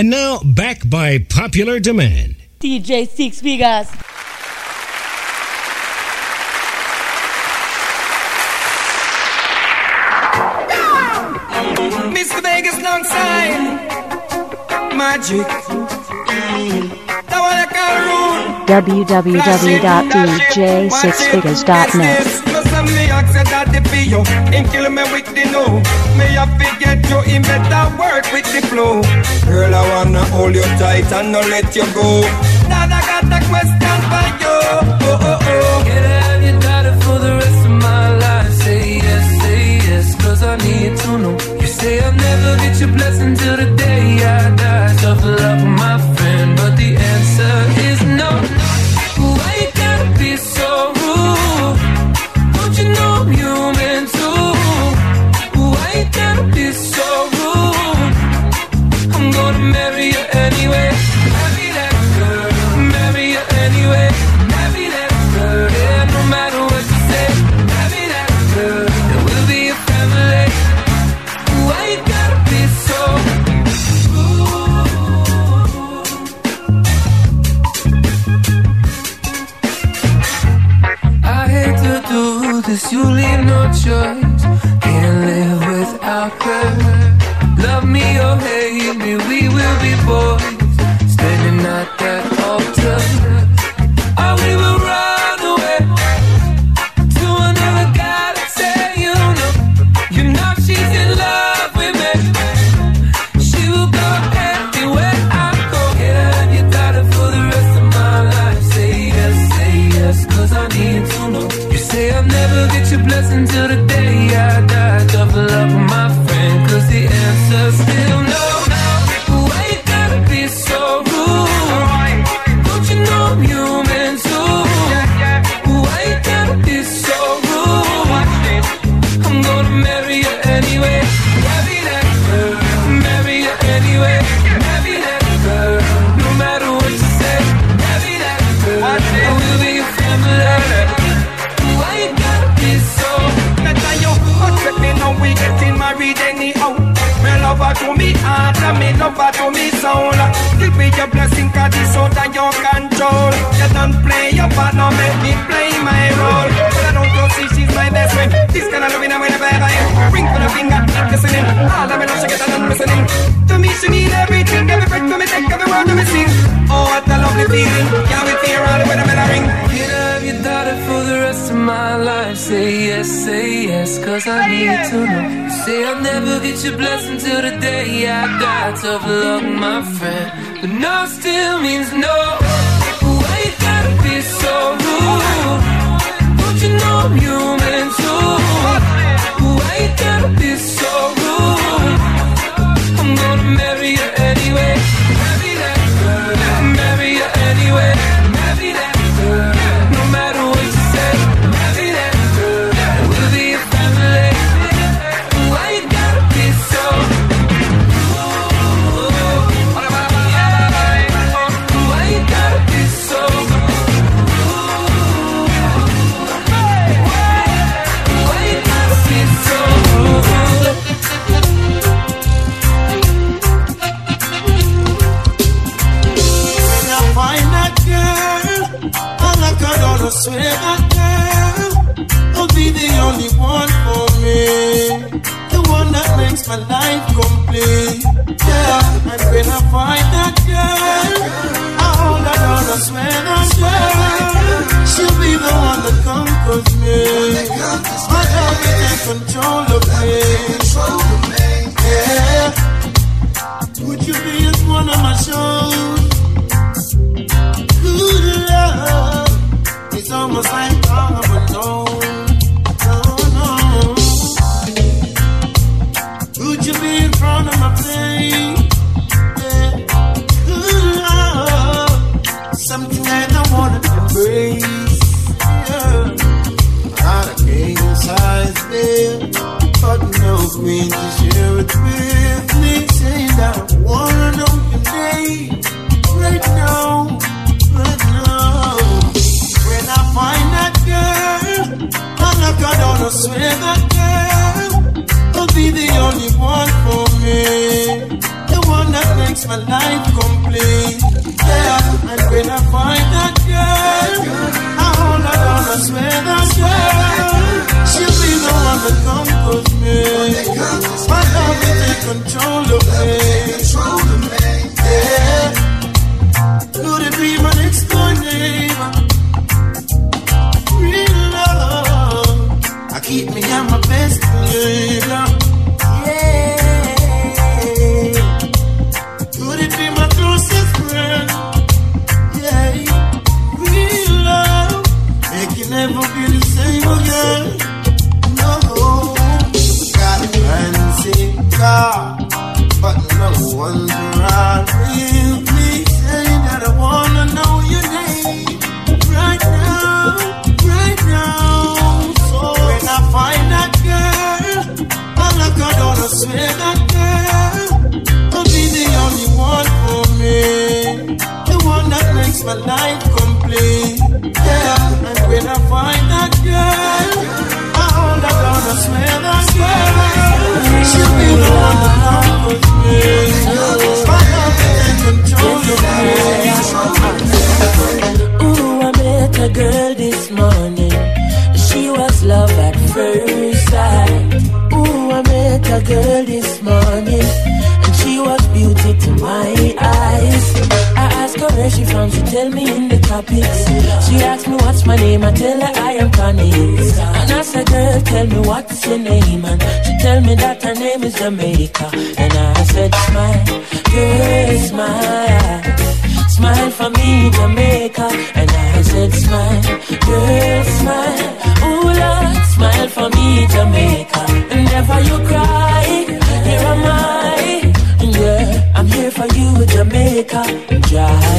And now, back by popular demand. DJ Six Figures. Mr. Vegas alongside Magic. www.dj6figures.net. Me ask that the feel and kill me with the no. Me a forget you in better work with the flow. Girl, I wanna hold you tight and not let you go. Now I got a question for you. Oh oh oh. Can I have your daughter for the rest of my life? Say yes, say yes, cause I need to know. You say I'll never get your blessing till the day I die. Tough love, my leave your control. You don't play your part, now make me play my role. But I don't know see she's my best friend. This kind of loving I'm gonna I am. Ring for the finger, keep listening. All of me love she get and listening. To me she need everything, every breath to me take, every word to me sing. Oh what a lovely feeling. Can't wait to hear all the way bell ring. I have your daughter for the rest of my life? Say yes, say yes, cause I need to know. Say I'll never get your blessing till the day I die. Tough luck, my friend. But no still means no. Why you gotta be so rude? Don't you know I'm human too? My life complete. Yeah, and when I find that girl, I hold her down, I swear that girl, she'll be the one that conquers me. My love will take control of me. Yeah. Would you be as one of my shows? Good love is almost like I'm alone. Queen to share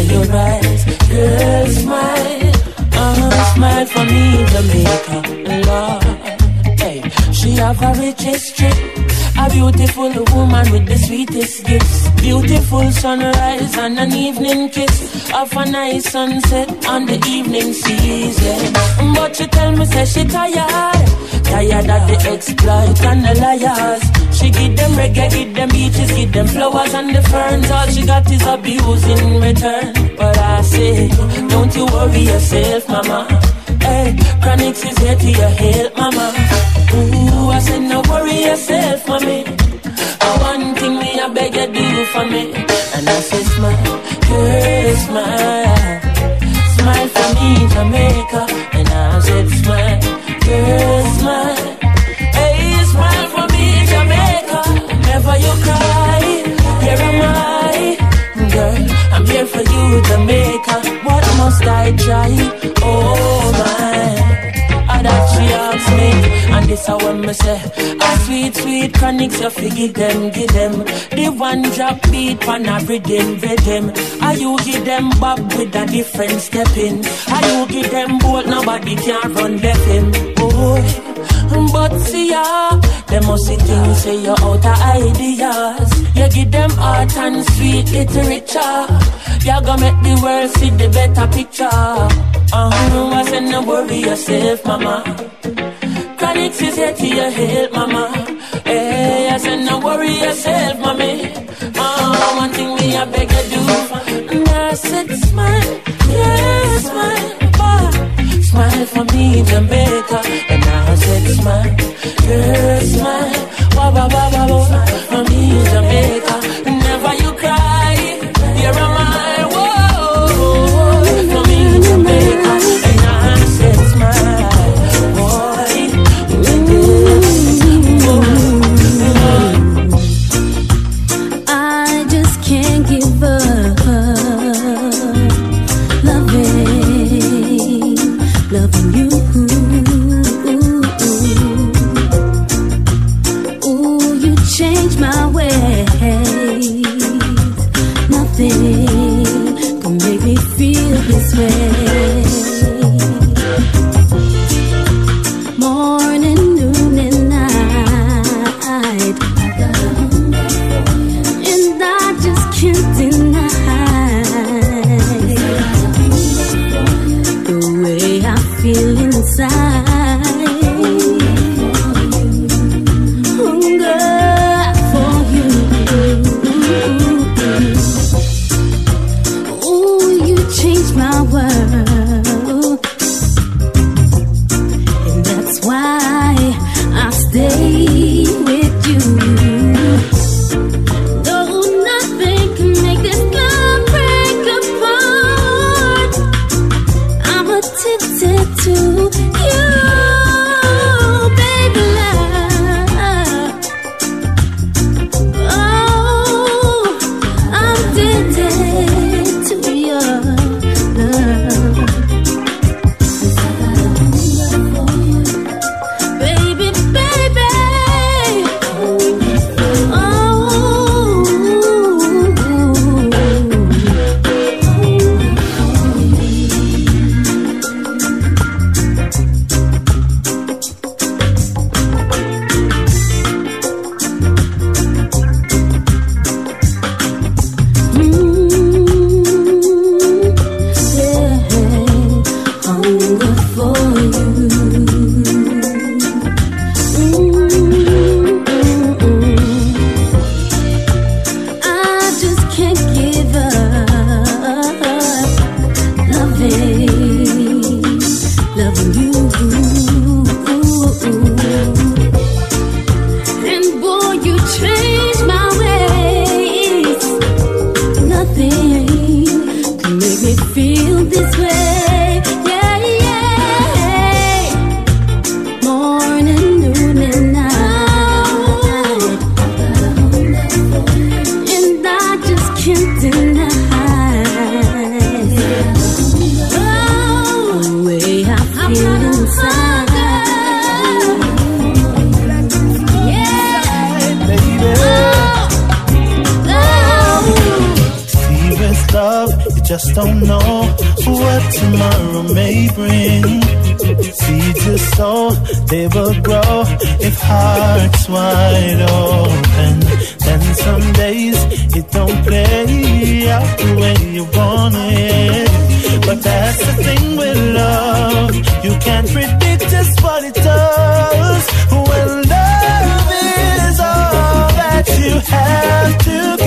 your eyes, girl, smile. Uh, smile for me, Jamaica. Lord, hey, she have a rich history. A beautiful woman with the sweetest gifts. Beautiful sunrise and an evening kiss. Of a nice sunset on the evening season. But she tell me, say she tired. Tired of the exploit and the liars. She give them reggae, give them beaches, give them flowers and the ferns. All she got is abuse in return. But I say, don't you worry yourself, mama. Hey, Chronixx is here to your help, mama. Ooh, I said, no worry yourself, mommy. Uh, one thing me, I beg you do for me. And I said, smile, girl, smile. Smile for me, Jamaica. And I said, smile, girl, smile. I'm here for you, Jamaica. What must I try? Oh, my. Ah, that she asked me And this a when me say A sweet, sweet Chronixx you fi give them, give them The one drop beat pan a rhythm, rhythm I you give them bob with a different stepping I you give them bolt, nobody can run left him Boy, but see ya. Them must see things say you're out of ideas. You give them art and sweet literature You gonna make the world see the better picture. Uh-huh, I said no worry yourself, mama. Chronixx is here to your help, mama. Hey, I said no worry yourself, mommy. Uh, One thing me I beg you do. And I said smile, yeah, smile, Smile for me, Jamaica I said smile, girl, smile Wah, wah, wah, wah, wah For me, Jamaica don't know what tomorrow may bring. Seeds are sow, they will grow if hearts wide open. Then some days it don't play out the way you want it. But that's the thing with love, you can't predict just what it does. When love is all that you have to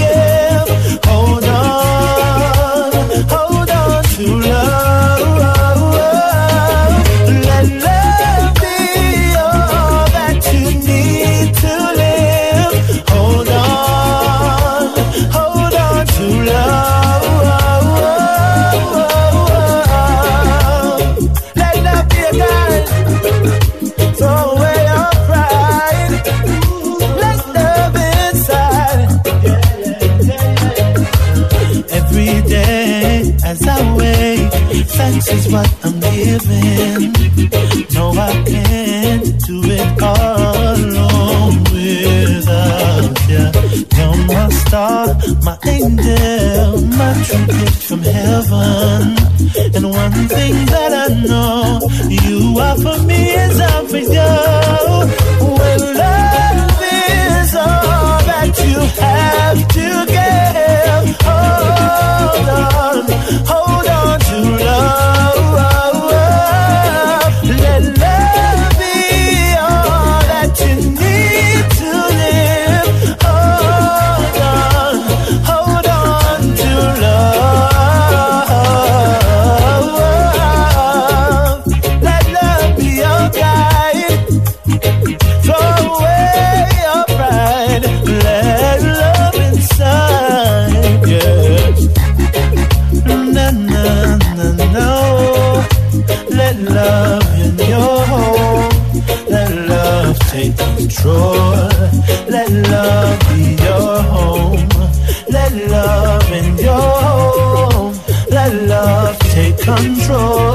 Let love in your home. Let love take control. Let love be your home. Let love in your home. Let love take control.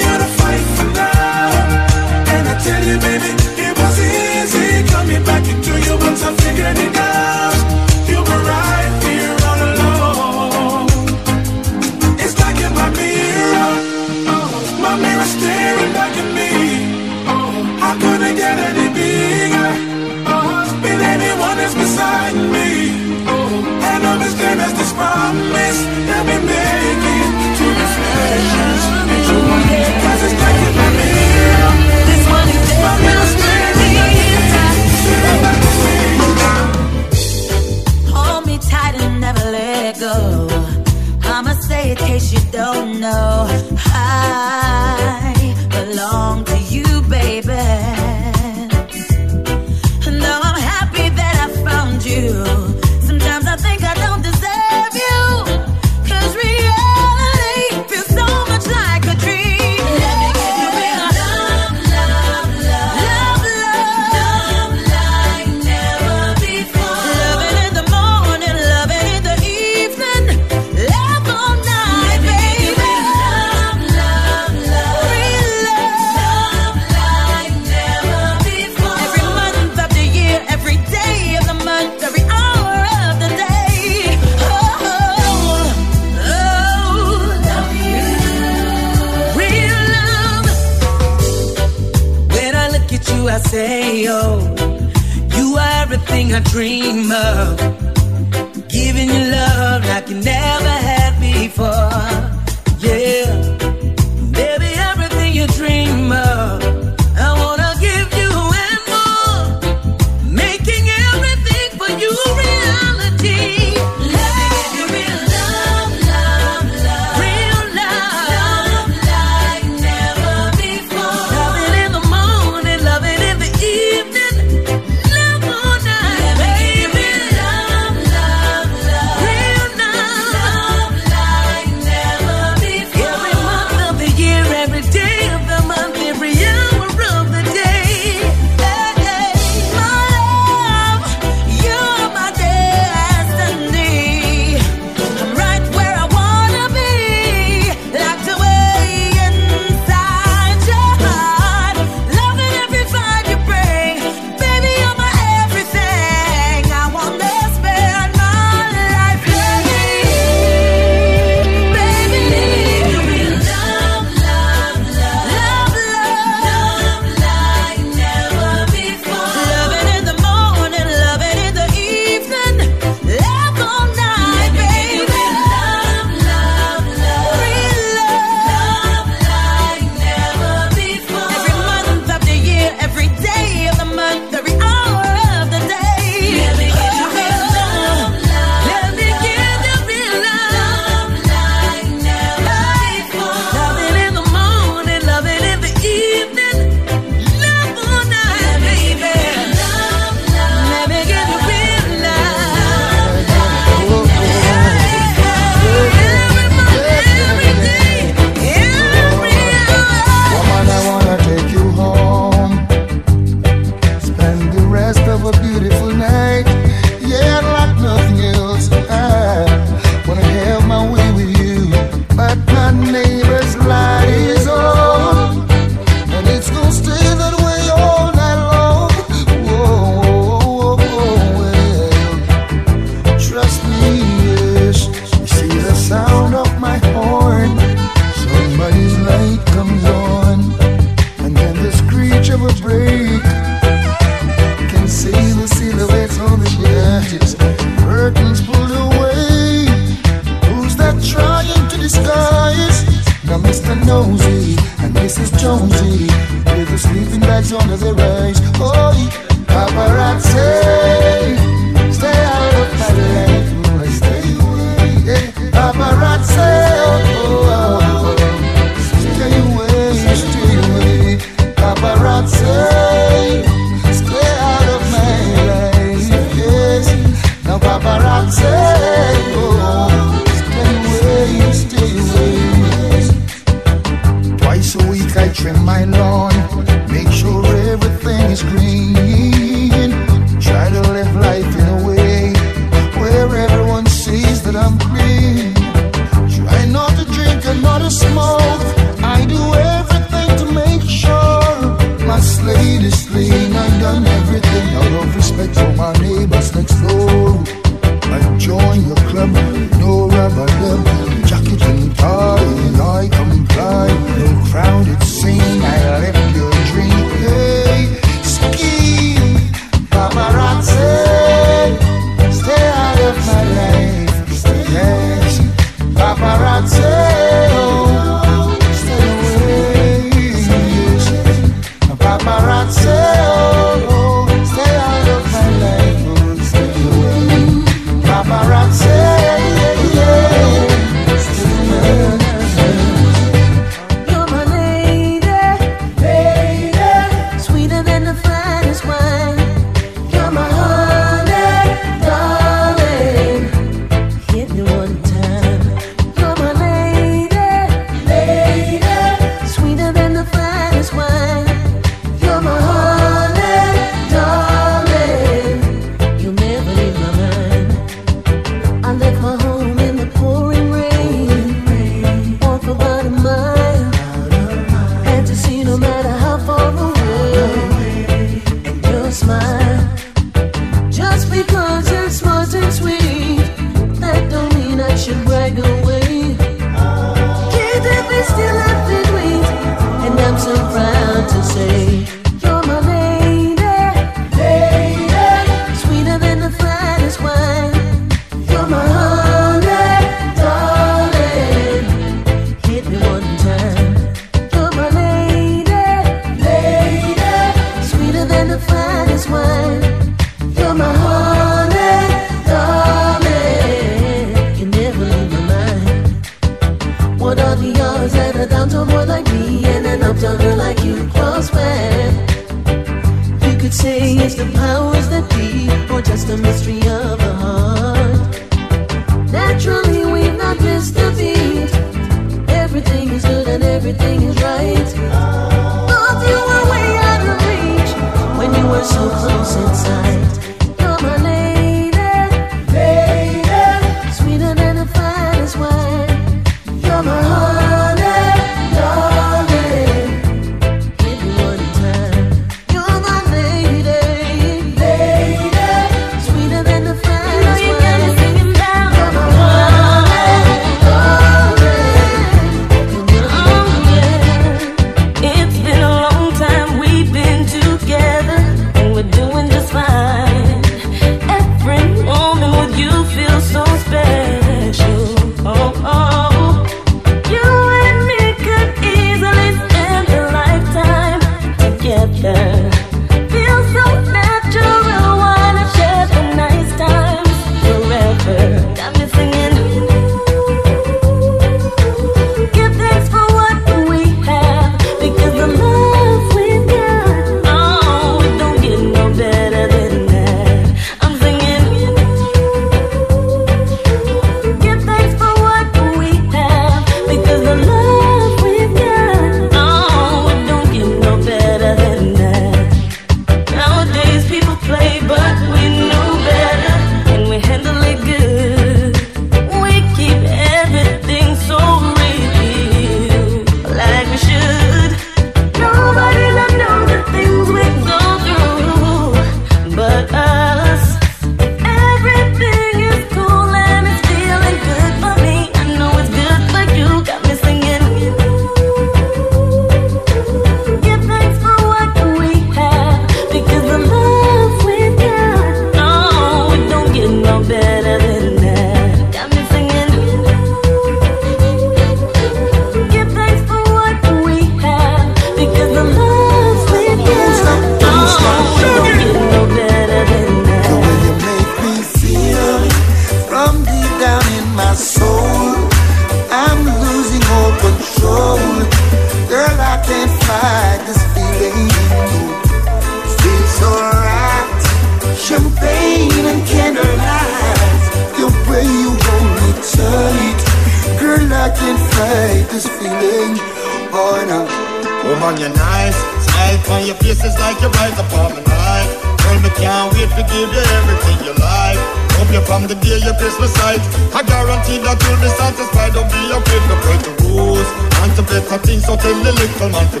So tell the little man to.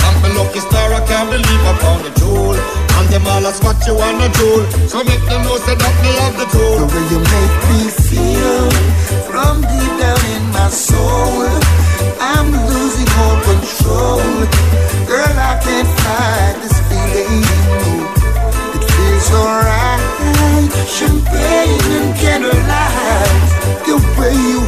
I'm a lucky star, I can't believe I found a jewel. And them all what you wanna do. So make them know say that me have the tool. The way you make me feel from deep down in my soul. I'm losing all control. Girl, I can't fight this feeling. It feels alright. Champagne and candlelight. The way you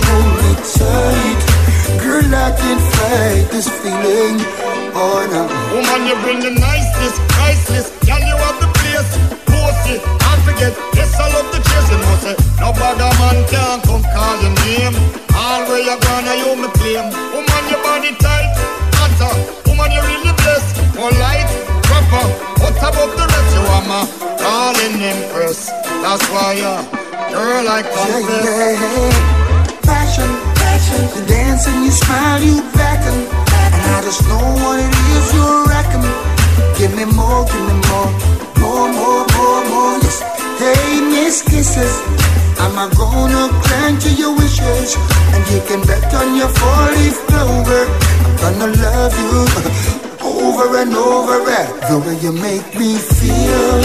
I can't fight this feeling. Oh no. Woman, you bring the niceness, priceless. Can you have the place? Pussy, I forget. Yes, I love the chase. You know, say, no bother man can come call your name. All where you gonna, you me claim. Woman, your body tight, hotter. Woman, you really blessed. Polite, proper. What above the rest? You are my darling empress. That's why, uh, girl, I confess. Yeah, yeah. Passion. You dance and you smile, you beckon. And I just know what it is you reckon. Give me more, give me more. More, more, more, more. Yes. Hey, Miss Kisses. Am I gonna grant you your wishes? And you can bet on your four-leaf clover. I'm gonna love you over and over. The way you make me feel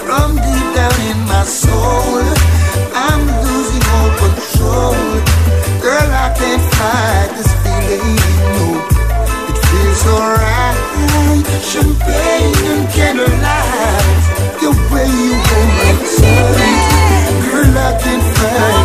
from deep down in my soul. I'm losing all control. Girl, I can't fight this feeling. No, it feels alright. Champagne and candlelight. The way you hold me tight. Girl, I can't fight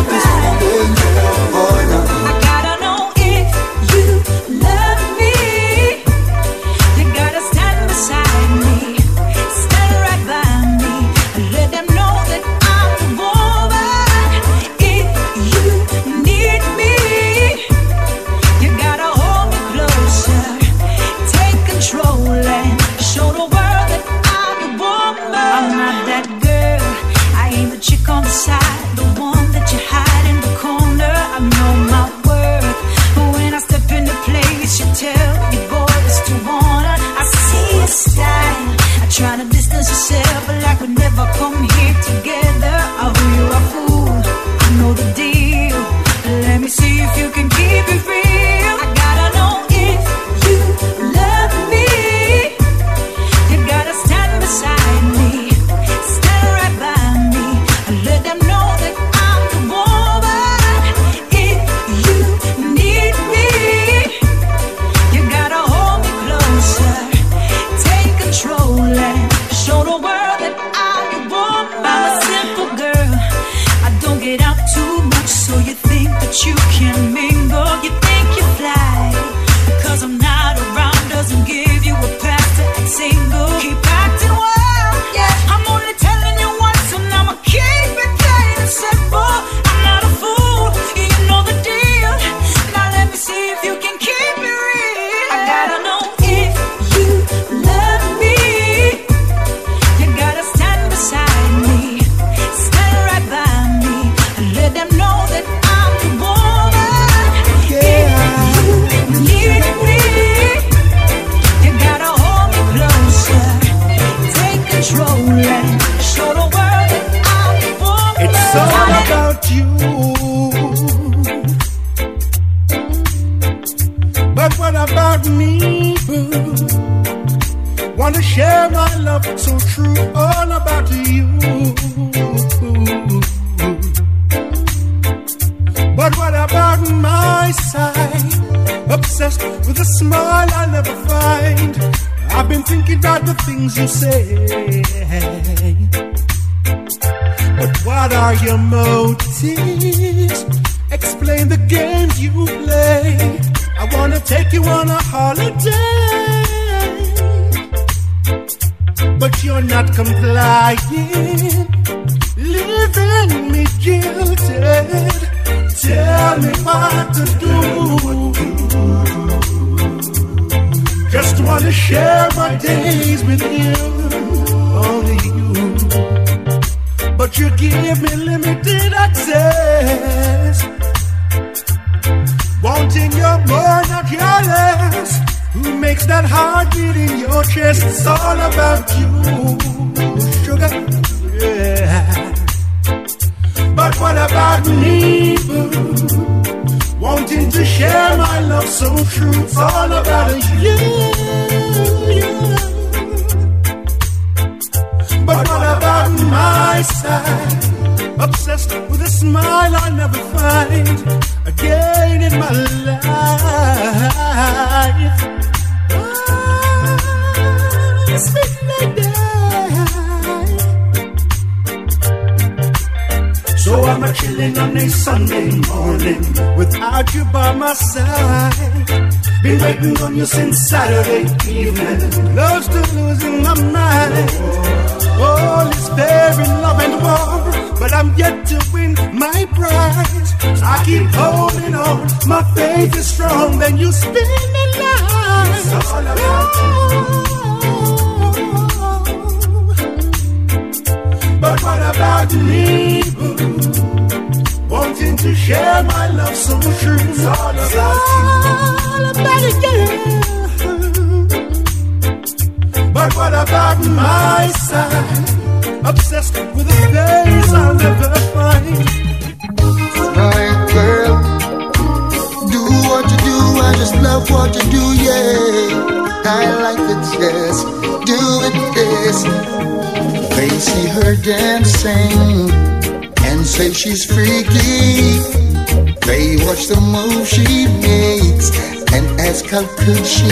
never come But you give me limited access. Wanting you're more, not jealous. Who makes that heart beat in your chest? It's all about you, sugar. Yeah. But what about me, boo? Wanting to share my love so true. It's all about you. you. But what about my side? Obsessed with a smile I'll never find again in my life. Ah, Lady. So I'm a chilling on a Sunday morning without you by my side. Been waiting on you since Saturday evening. Love's still losing my mind. All is fair in love and war, but I'm yet to win my prize. So I keep holding on, my faith is strong. Then you spin the line. It's all about you. But what about me, boo? Wanting to share my love so true. It's all about you. All about it, yeah. But what about my side? Obsessed with a face I'll never find. My girl, do what you do. I just love what you do, yeah. I like it, yes. Do it, yes. They see her dancing and say she's freaky. They watch the move she makes and how good she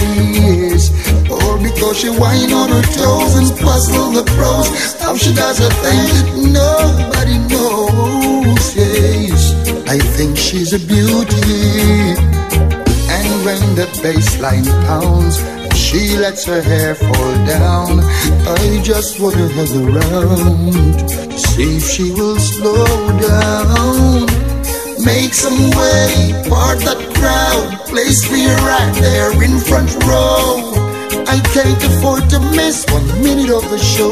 is. All because she whine on her toes and puzzle the pros. How she does a thing that nobody knows. Yes, I think she's a beauty. And when the bassline pounds, she lets her hair fall down. I just to hug around to see if she will slow down. Make some way, part that crowd. Place me right there in front row. I can't afford to miss one minute of the show.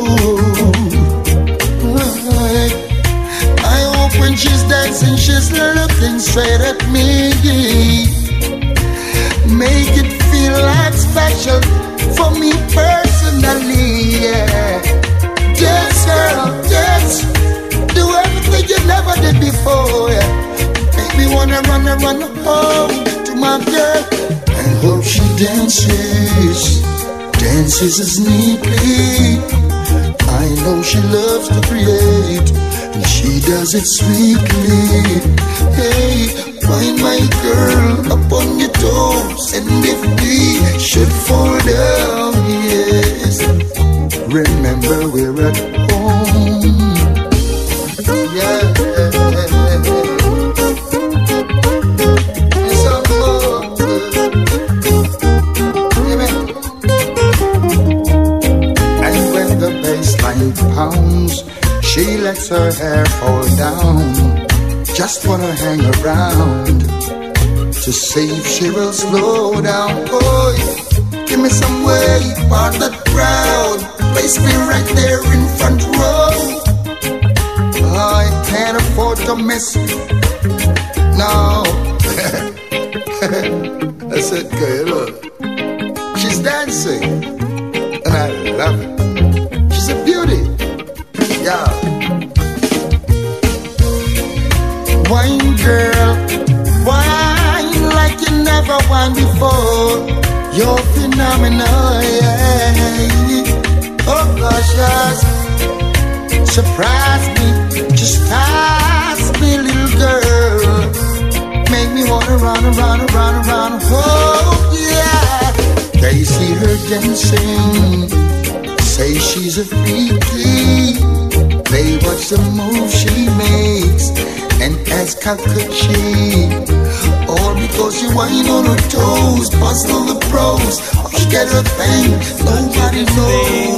I hope when she's dancing, she's looking straight at me. Make it feel like special for me personally. Yeah. Dance, girl, dance. Do everything you never did before. Yeah. Make me wanna run and run home to my girl. I hope she dances, dances as neatly. I know she loves to create, and she does it sweetly. Hey, find my girl up on your toes, and if we should fall down, yes, remember we're at home. Yeah. She lets her hair fall down. Just wanna hang around to see if she will slow down. Boy, give me some way, part that crowd. Place me right there in front row. I can't afford to miss. No. I said, girl. She's dancing, and I love it. She's a beauty. Yeah. Wine girl, wine like you never wine before. You're phenomenal, yeah. Oh gosh, yes. Surprise me, just pass me, little girl. Make me wanna run around, around, around. Oh yeah. They see her dancing, say she's a freaky. They watch the move she makes and ask how could she. Or because she whine on her toes, puzzle the pros. She get her thing, nobody knows.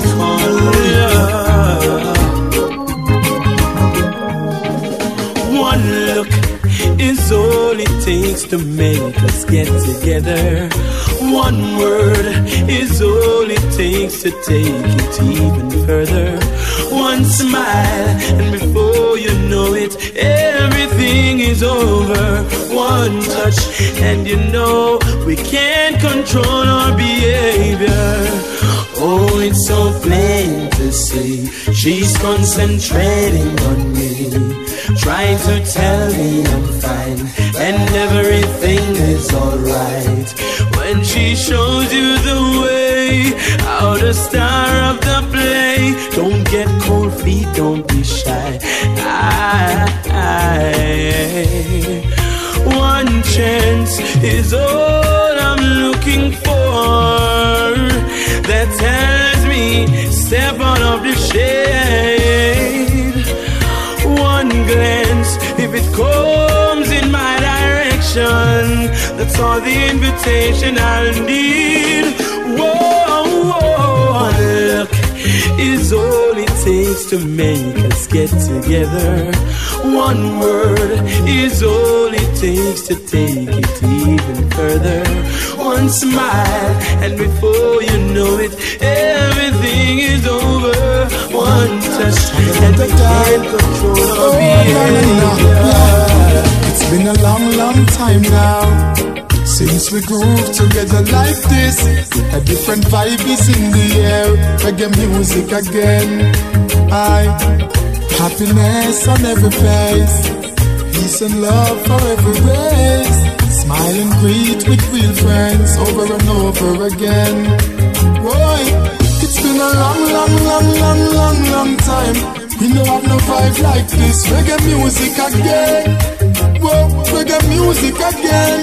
Get together. One word is all it takes to take it even further. One smile, and before you know it, everything is over. One touch, and you know we can't control our behavior. Oh, it's so plain to see she's concentrating on me, trying to tell me I'm fine and everything is alright. When she shows you the way, out the star of the play. Don't get cold feet, don't be shy. I, one chance is all I'm looking for. That tells me step out of the shade. Glance, if it comes in my direction, that's all the invitation I'll need. Whoa, whoa, look is all it takes to make us get together. One word is all it takes to take it even further. One smile, and before you know it, everything is over. One touch, and we control our behavior. It's been a long, long time now since we groove together like this. A different vibe is in the air. Reggae music again. I happiness on every face, peace and love for every race. Smile and greet with real friends over and over again. Boy, been a long, long, long, long, long, long time. We don't have no vibe like this. Reggae music again. Whoa, reggae music again.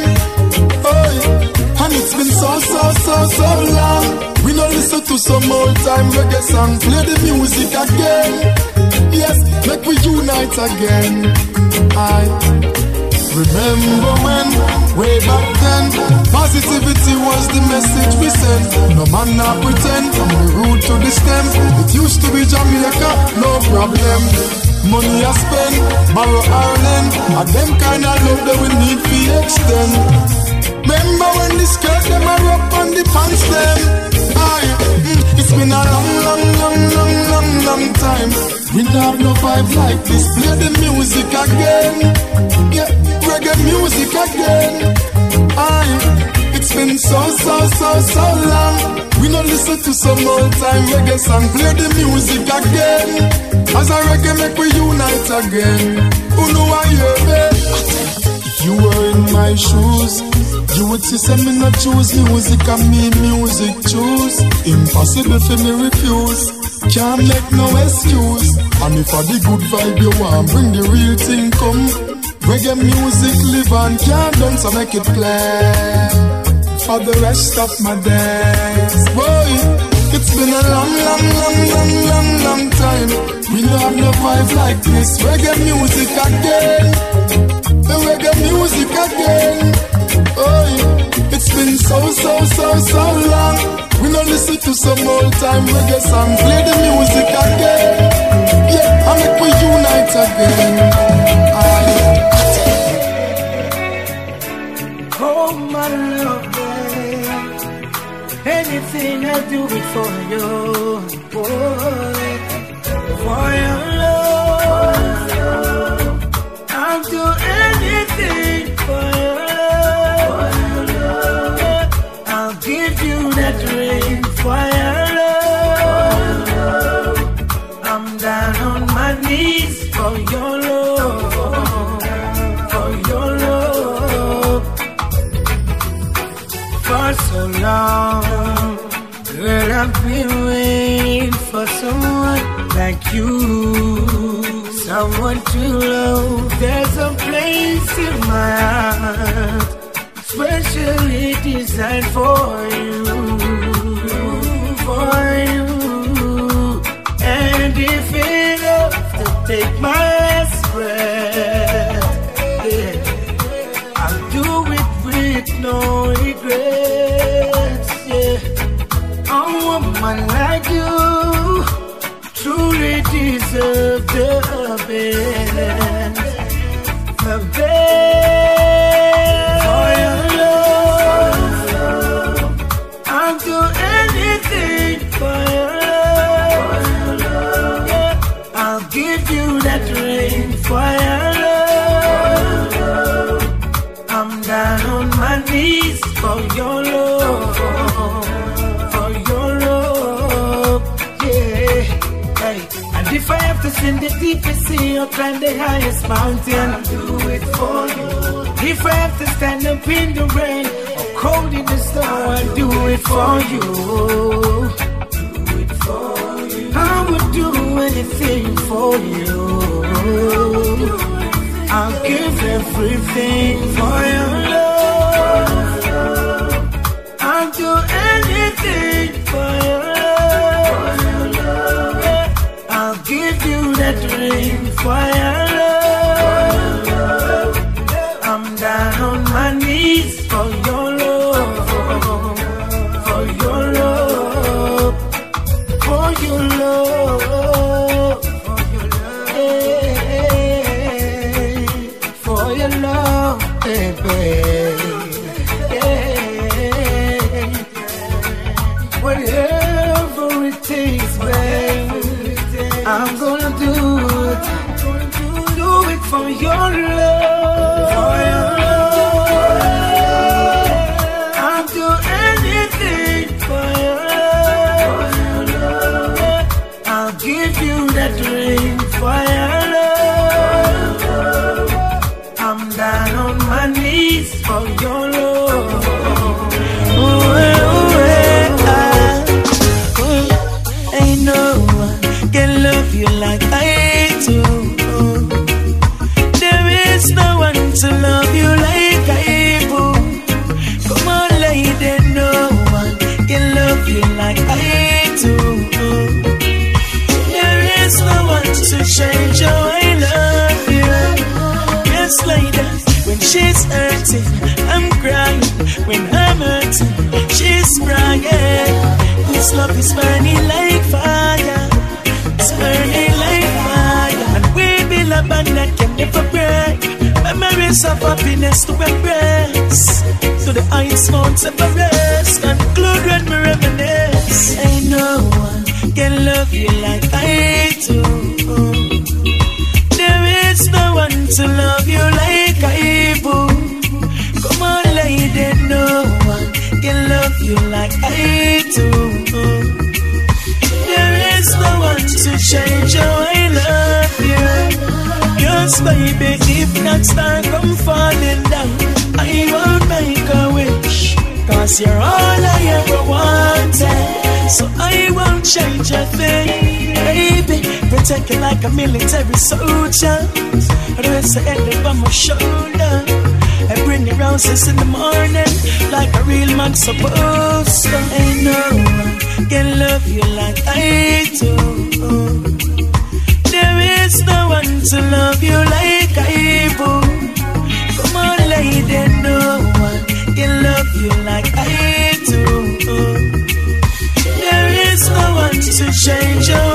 Oh, and it's been so, so, so, so long. We don't listen to some old time reggae song. Play the music again. Yes, make we unite again. I remember when, way back then, positivity was the message we sent. No man not pretend from the root to the stem. It used to be Jamaica, no problem. Money I spend, borrow Ireland, and them kind of love that we need to extend. Remember when the skirt them are up on the pants them? Aye, mm, it's been a long, long, long, long, long, long time. We don't have no vibe like this. Play the music again. Yeah, reggae music again. Aye, it's been so, so, so, so long. We don't listen to some old time reggae song. Play the music again. As a reggae make we unite again. Who know I hear you were in my shoes, you would see say me not choose music and me music choose. Impossible for me refuse. Can't make no excuse. And if I the good vibe you want, bring the real thing come. Reggae music live on, can't so make it play for the rest of my days. Boy, it's been a long, long, long, long, long, long time. We don't have no vibe like this. Reggae music again. The reggae music again. Oh, it's been so, so, so, so long. We don't listen to some old time reggae song. Play the music again. Yeah, I make we unite again. My love, babe. Anything I do it for you, boy. For your love, I'll do so. Girl, I've been waiting for someone like you. Someone to love. There's a place in my heart, specially designed for you. Sea or climb the highest mountain, I'll do it for you. If I have to stand up in the rain or cold in the snow, I'll do it for you. I would do anything for you. I'll give everything for your love. I'll do anything for your love. I'll give you that ring for you like I do. There is no one to love you like I do. Come on, lady, no one can love you like I do. There is no one to change how I love you. Yes, lady, when she's hurting, I'm crying. When I'm hurting, she's crying. This love is burning like fire. Of happiness to embrace. To the heights, Mount Everest. Conclude when we reminisce. Ain't no one can love you like I do. There is no one to love you like I do. Come on, lady, no one can love you like I do. There is no one to change how I love you. Yes, baby, if not star come falling down, I won't make a wish. Cause you're all I ever wanted. So I won't change a thing, baby. Protect you like a military soldier. The rest of head on my shoulder. I bring you roses in the morning, like a real man supposed to. No one can love you like I do. To love you like I do. Come on, lady, no one can love you like I do. There is no one to change how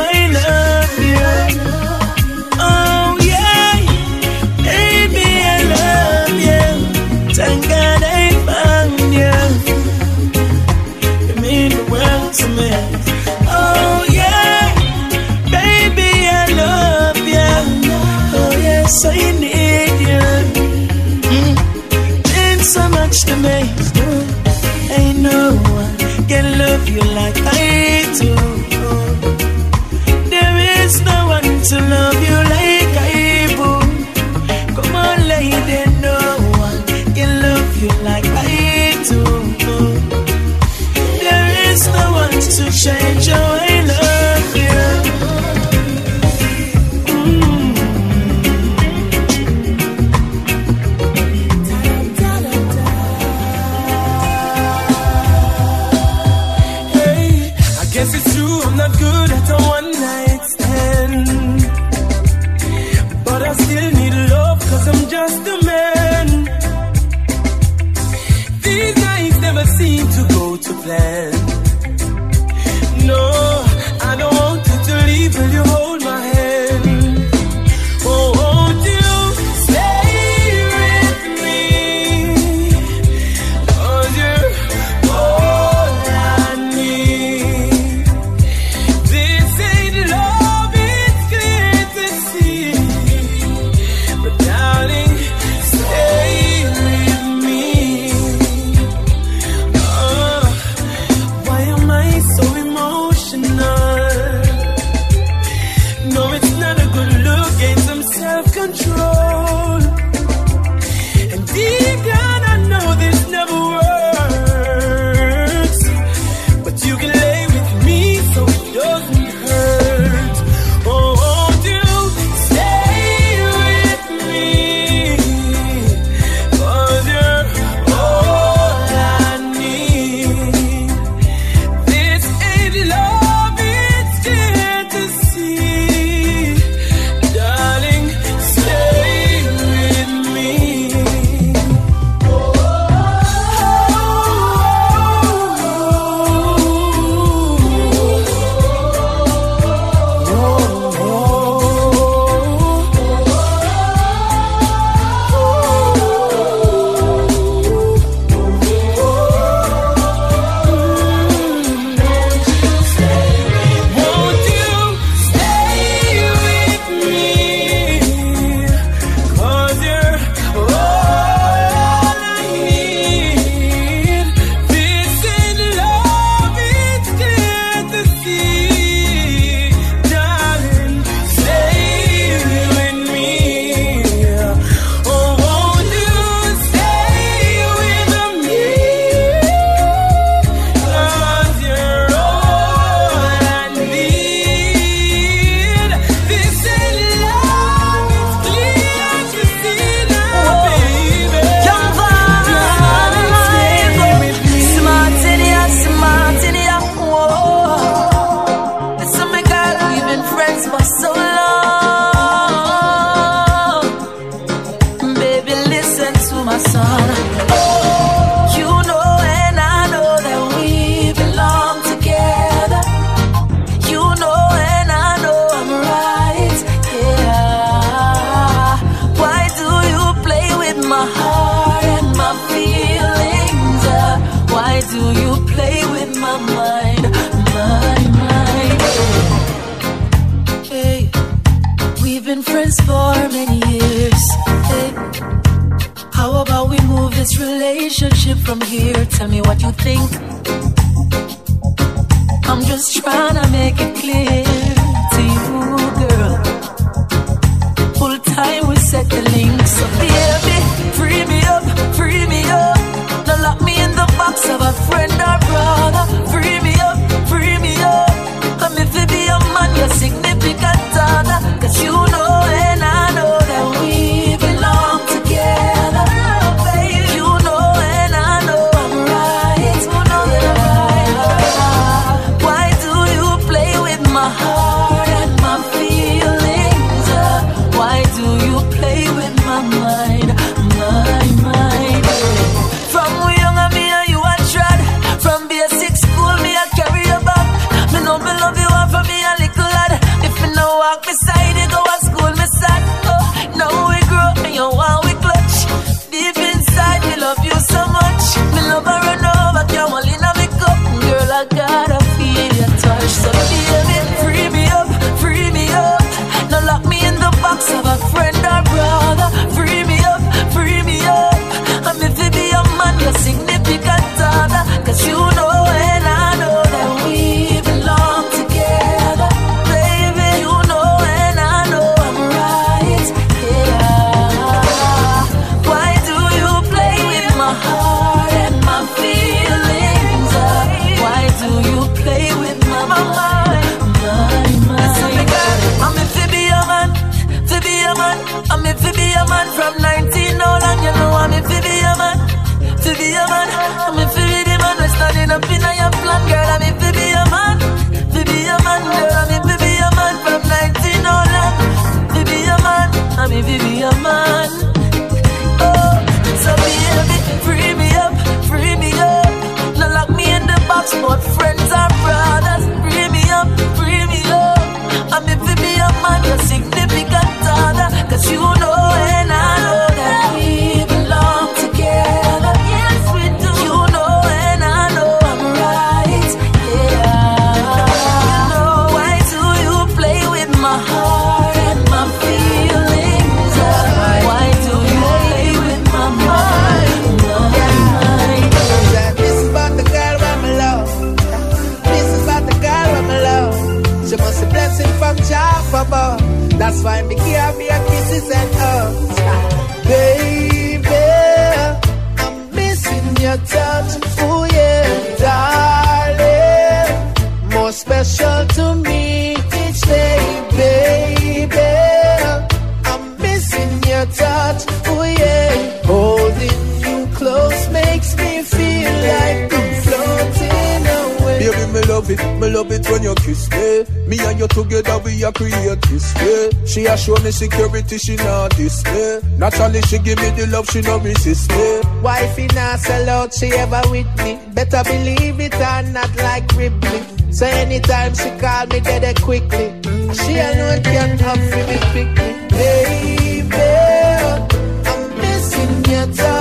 you love it when you kiss me. Me and you together, we are create history. She a show me security, she not display. Naturally, she give me the love, she no resist me. Wifey not sell out, she ever with me. Better believe it or not like Ripley. So anytime she call me, get it quickly. She alone can have me quickly. Baby, I'm missing your.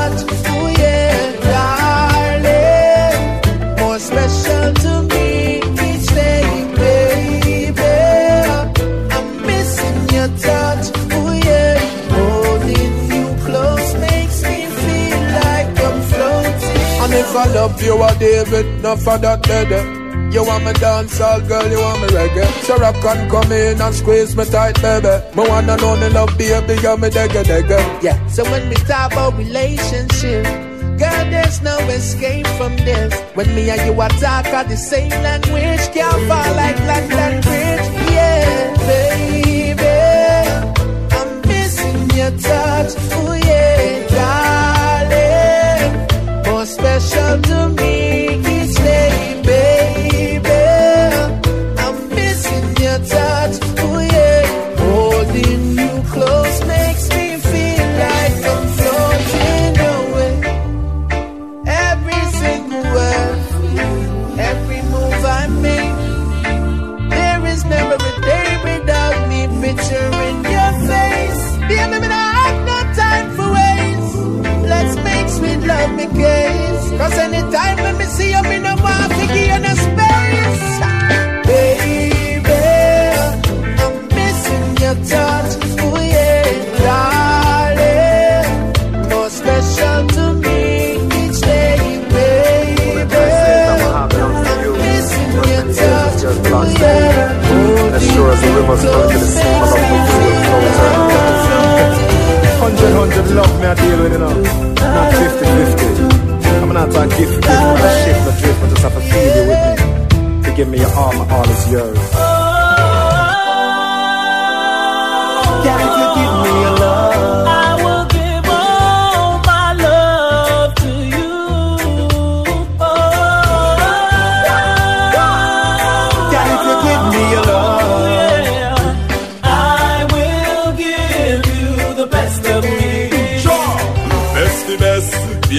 If you are David, no for that lady. You want me dancehall girl, you want me reggae. So rock can come in and squeeze me tight, baby. Me wanna know the love, baby, you me digga digga Yeah, so when we talk about relationship Girl, there's no escape from this. When me and you are talk the same language Can't fall like black language. Yeah, baby. I'm missing your touch. Ooh. special to me. As the rivers flow to the sea. My love. Hundred, hundred love me I deal with, know. Not 50-50. I'm not a gift, gift, not a shift, not drift, but just have feel you with me. To give me your all, my all is yours. Can you give me your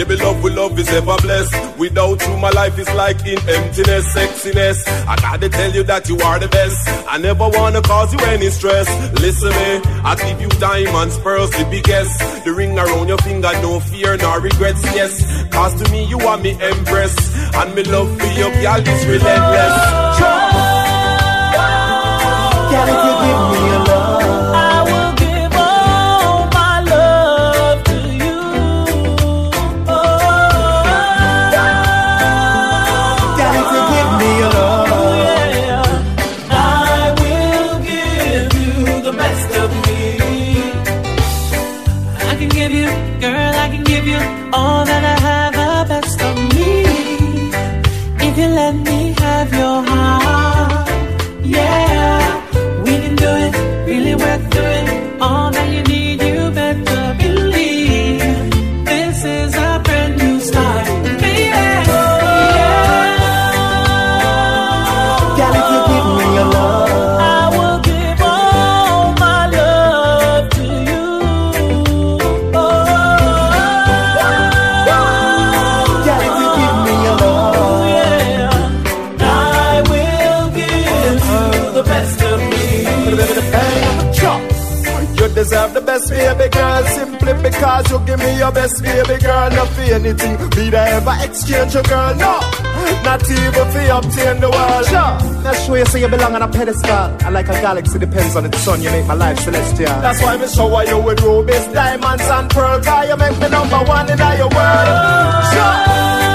Baby, love with love is ever blessed. Without you, my life is like in emptiness, sexiness. I gotta tell you that you are the best. I never wanna cause you any stress. Listen me, I give you diamonds, pearls, the biggest. The ring around your finger, no fear no regrets, yes. Cause to me, you are me empress. And me love for you, girl, is relentless. Can you give me because you give me your best, baby girl. Not for anything, me to ever exchange your girl, no. Not even for obtain the world. Sure. Now show you say you belong on a pedestal. And like a galaxy depends on its sun, you make my life celestial. That's why me shower you with rubies, diamonds, and pearls. Cause you make me number one in all your world. Oh. Sure.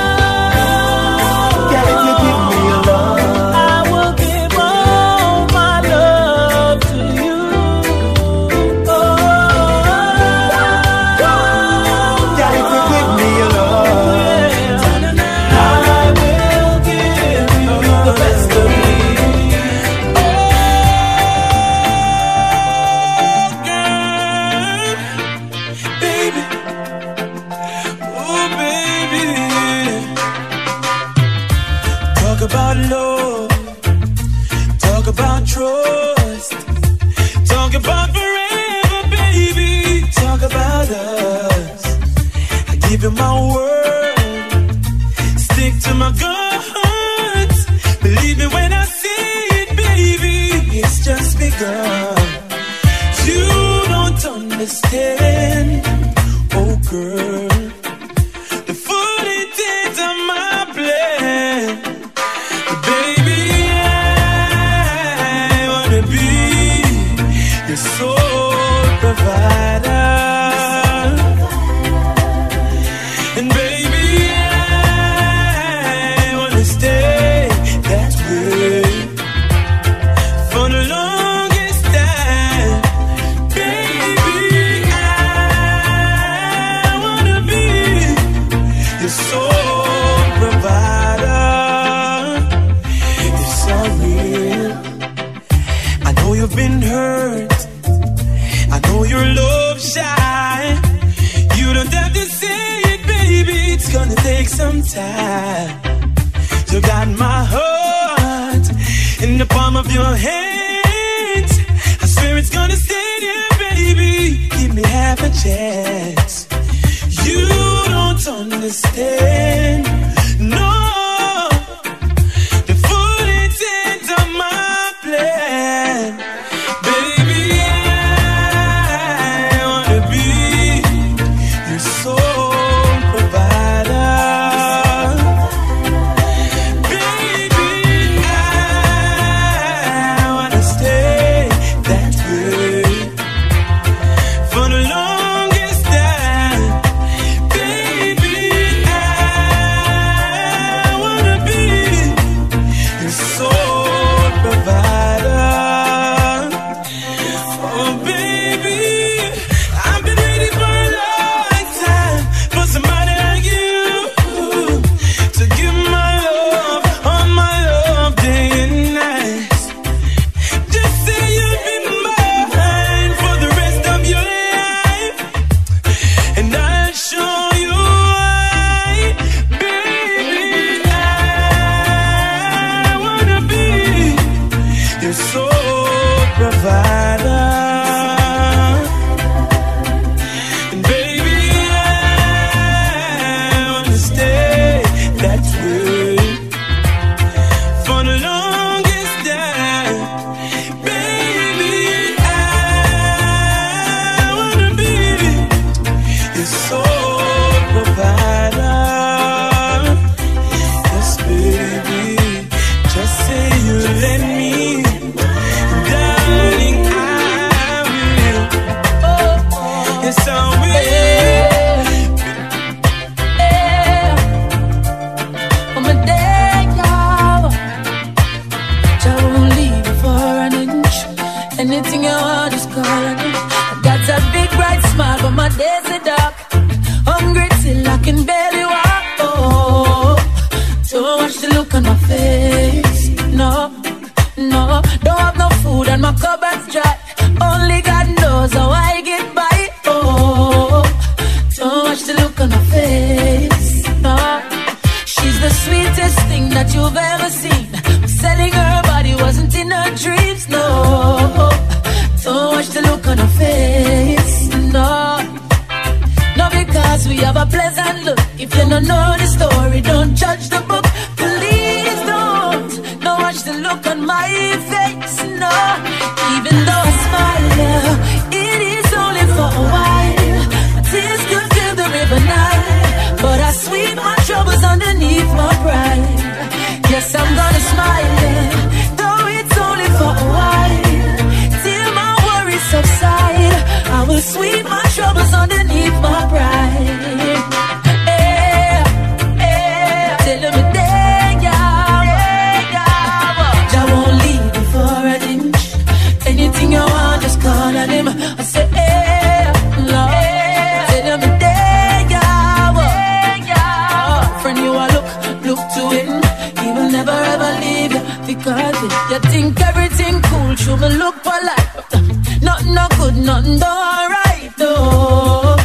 Nothing no alright though.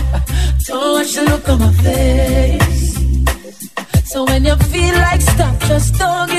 Don't watch the look on my face. So when you feel like stop, just don't give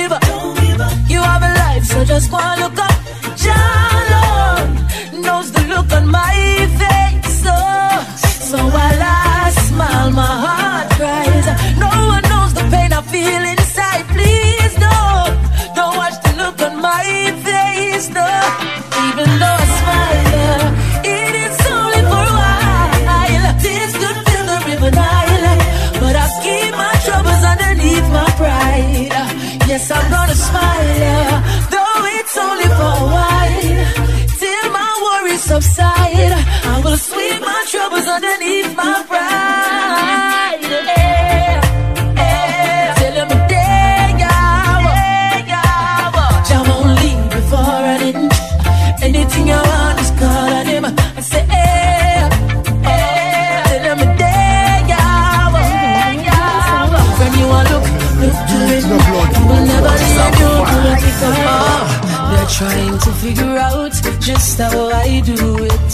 trying to figure out just how I do it.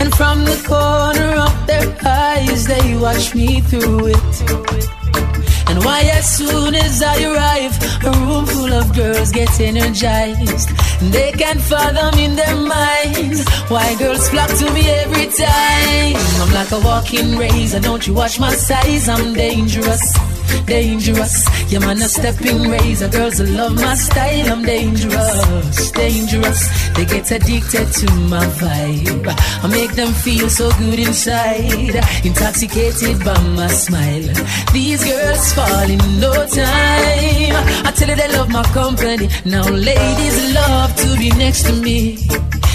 And from the corner of their eyes, they watch me through it. And why, as soon as I arrive, a room full of girls get energized. They can't fathom in their minds why girls flock to me every time. I'm like a walking razor, don't you watch my size? I'm dangerous. Dangerous, yeah man, a stepping razor. Girls who love my style, I'm dangerous, dangerous. They get addicted to my vibe. I make them feel so good inside, intoxicated by my smile. These girls fall in no time. I tell you they love my company. Now ladies love to be next to me.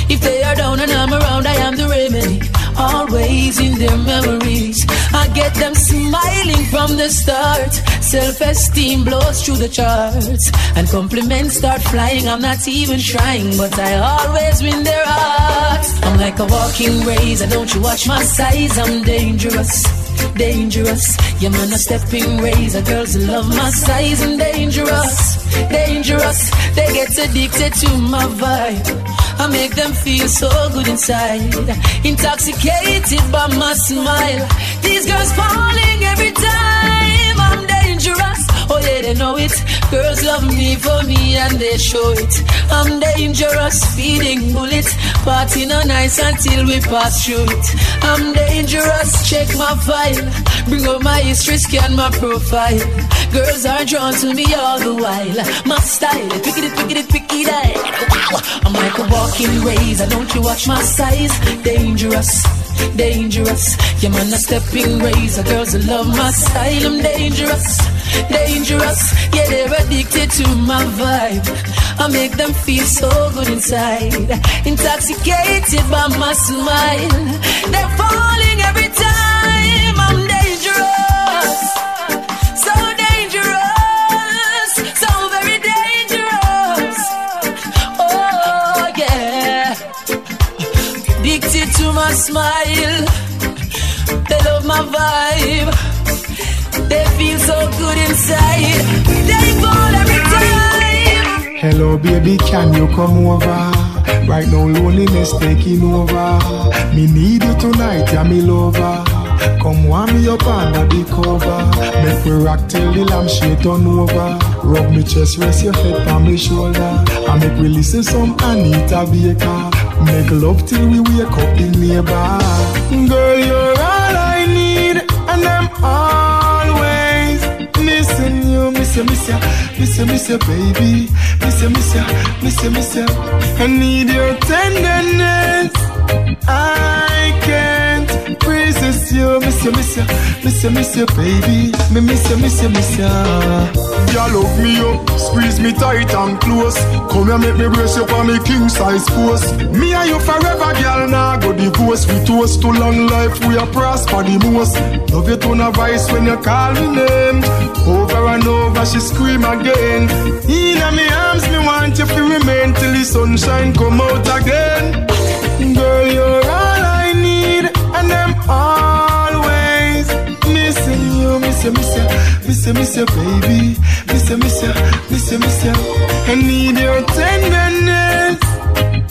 If they are down and I'm around, I am the remedy. Always in their memories. I get them smiling from the start. Self esteem blows through the charts. And compliments start flying. I'm not even trying, but I always win their hearts. I'm like a walking razor. Don't you watch my size? I'm dangerous. Dangerous, yeah man, a stepping razor. Girls love my size and dangerous, dangerous. They get addicted to my vibe. I make them feel so good inside, intoxicated by my smile. These girls falling every time. I'm dangerous. Oh yeah, they know it. Girls love me for me and they show it. I'm dangerous, feeding bullets. Party no nice until we pass through it. I'm dangerous, check my file. Bring up my history, scan my profile. Girls are drawn to me all the while. My style, pickety, pickety, pickety, wow. I'm like a walking razor, don't you watch my size? Dangerous. Dangerous, yeah man, a stepping razor. Girls who love my style, I'm dangerous, dangerous. Yeah, they're addicted to my vibe. I make them feel so good inside, intoxicated by my smile. They're falling every time. I'm dangerous, my smile. They love my vibe. They feel so good inside. They fall every time. Hello, baby, can you come over? Right now, loneliness taking over. Me need you tonight, yeah, me lover. Come warm me up under the cover. Make me rock till the lampshade turn over. Rub me chest, rest your head on me shoulder. And make we listen some Anita Baker. Make love till we wake up the neighbor. Girl, you're all I need, and I'm always missing you, miss you, miss you, miss you, miss you, baby, miss you, miss you, miss you, miss you. I need your tenderness. I can't resist you, miss you, miss you, miss you, miss you, baby. Me miss you, miss you, miss you. You love me up squeeze me tight and close. Come here, make me brace you for me king size force. Me and you forever, girl. Now go divorce. We toast to long life, we are prosper the most. Love you to a voice when you call me name. Over and over, she scream again. In me arms, me want you to remain till the sunshine come miss you, miss you, baby, miss you, miss you, miss you, miss you. I need your tenderness.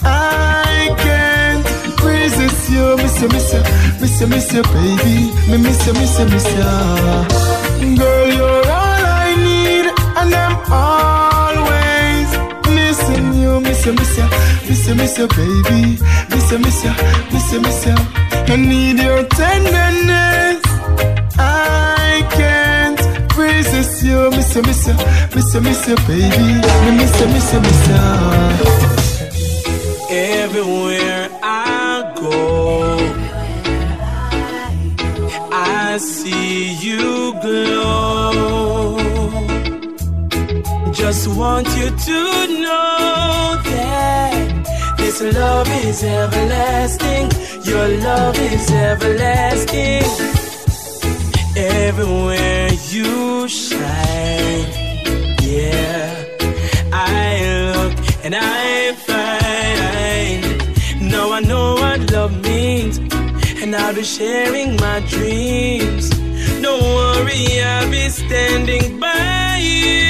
I can't resist you, miss you, miss you, miss you, miss you, baby, me miss you, miss you, miss you. Girl, you're all I need, and I'm always missing you, miss you, miss you, miss you, miss you, baby, miss you, miss you, miss you, miss you. I need your tenderness. Resist you, miss you, miss you, miss you, miss you, baby, me miss you, miss you, miss you. Everywhere I go, I see you glow. Just want you to know that this love is everlasting. Your love is everlasting. Everywhere you shine, yeah. I look and I find. Now I know what love means, and I'll be sharing my dreams. Don't worry, I'll be standing by you.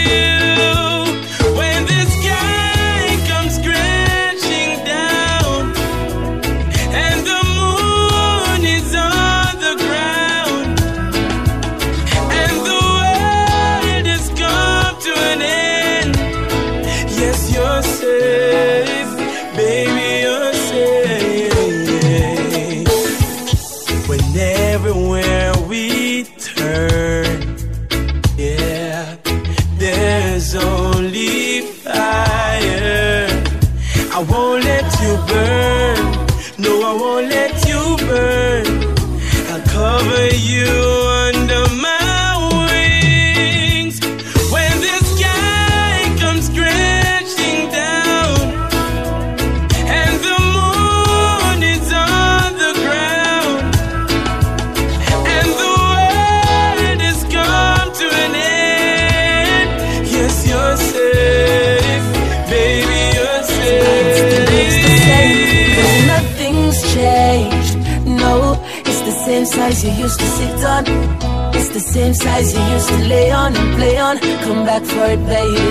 You used to sit on. It's the same size you used to lay on and play on. Come back for it, baby.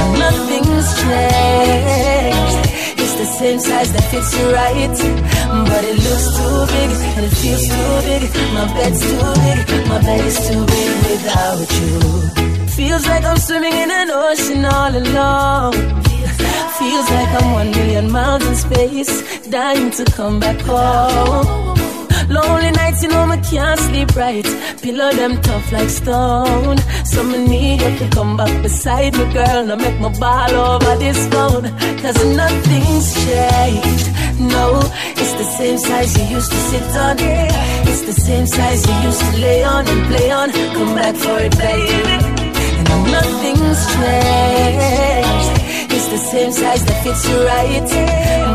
And nothing's changed. It's the same size that fits you right. But it looks too big and it feels too big. My bed's too big. My bed is too big without you. Feels like I'm swimming in an ocean all alone. Feels like I'm one million miles in space, dying to come back home. Lonely nights, you know, I can't sleep right. Pillow them tough like stone. So I need you to come back beside me, girl. Now make my ball over this phone. Cause nothing's changed. No, it's the same size you used to sit on. It's the same size you used to lay on and play on. Come back for it, baby. And nothing's changed. The same size that fits you right.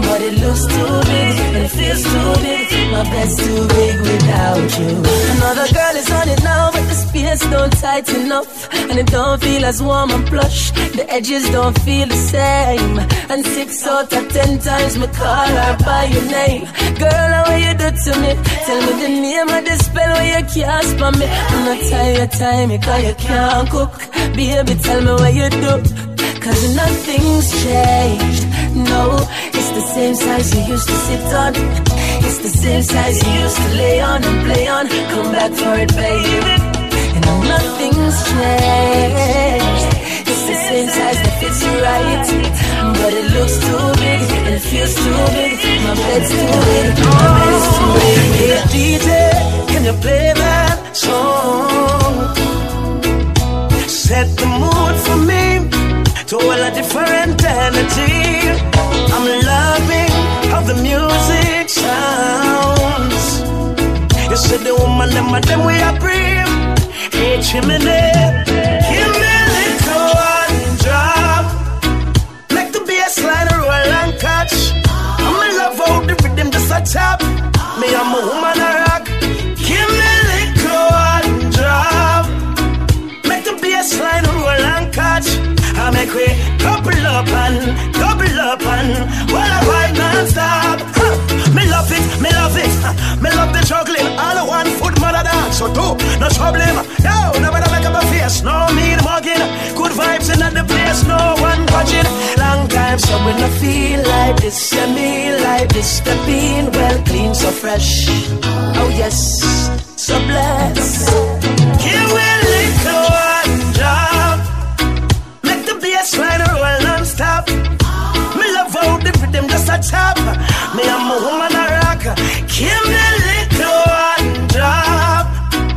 But it looks too big and it feels too big. My bed's too big without you. Another girl is on it now, but the space don't tighten up. And it don't feel as warm and plush. The edges don't feel the same. And six out of ten times me call her by your name. Girl, how you do to me? Tell me the name of the spell where you cast for me. I'm not tired time because you can't cook. Baby, tell me what you do. Cause nothing's changed. No, it's the same size you used to sit on. It's the same size you used to lay on and play on. Come back for it, baby. And nothing's changed. It's the same size that fits you right. But it looks too big and it feels too big. My bed's too big. My bed is too big. Hey, DJ, can you play that song? Set the mood to all a different energy. I'm loving how the music sounds. You said the woman, them, them we are brave. Hey, chimney. Me love the juggling. All one foot mother dance. So two, no trouble. Yo, never make up a face. No need mugging. Good vibes in the place. No one watching. Long time, so when I feel like this, yeah, me like this. The being well clean, so fresh. Oh yes, so blessed. Give me a how the just a tap. Me I'm a woman a rock. Give me a little one drop.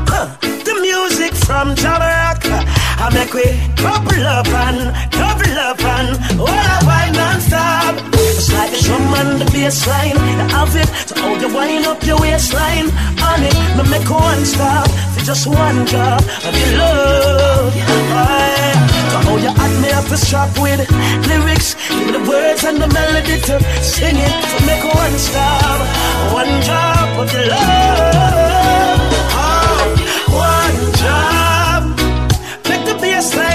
Huh. The music from Jamaica. I make we couple up and double up and all I wine non-stop. It's like the drum and the bass line. The outfit to hold you wind up your waistline. On it, me make one stop for just one job of your love. Aye. To hold you at me up to strap with lyrics, me the words and the melody to sing it. To make one stop, one drop of your love. Oh, one job. Make the bass roll.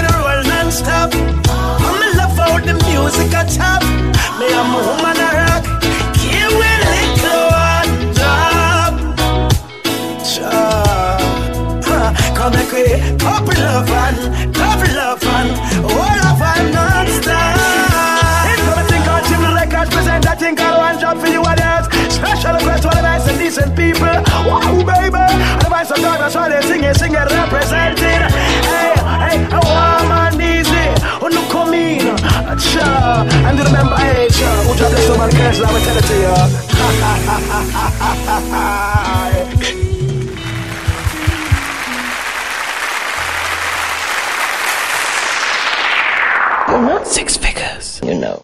I'm in love the music a top. Me I'm a woman a rock. Give me a little one. Job. Huh. Come we couple of fun, man. All of I'm not Everything called Jim Records present. I think I'll one job for you and yours. Special request to all the nice and decent people. Wow, baby. And the voice of God, that's why they sing it, sing representing. Hey, hey, a woman easy. Oh, who look come in. Cha. And remember, hey, cha. drop this bless my cash. I'ma tell it to you. Ha, ha, ha, ha, ha, ha, ha. Six figures. You know.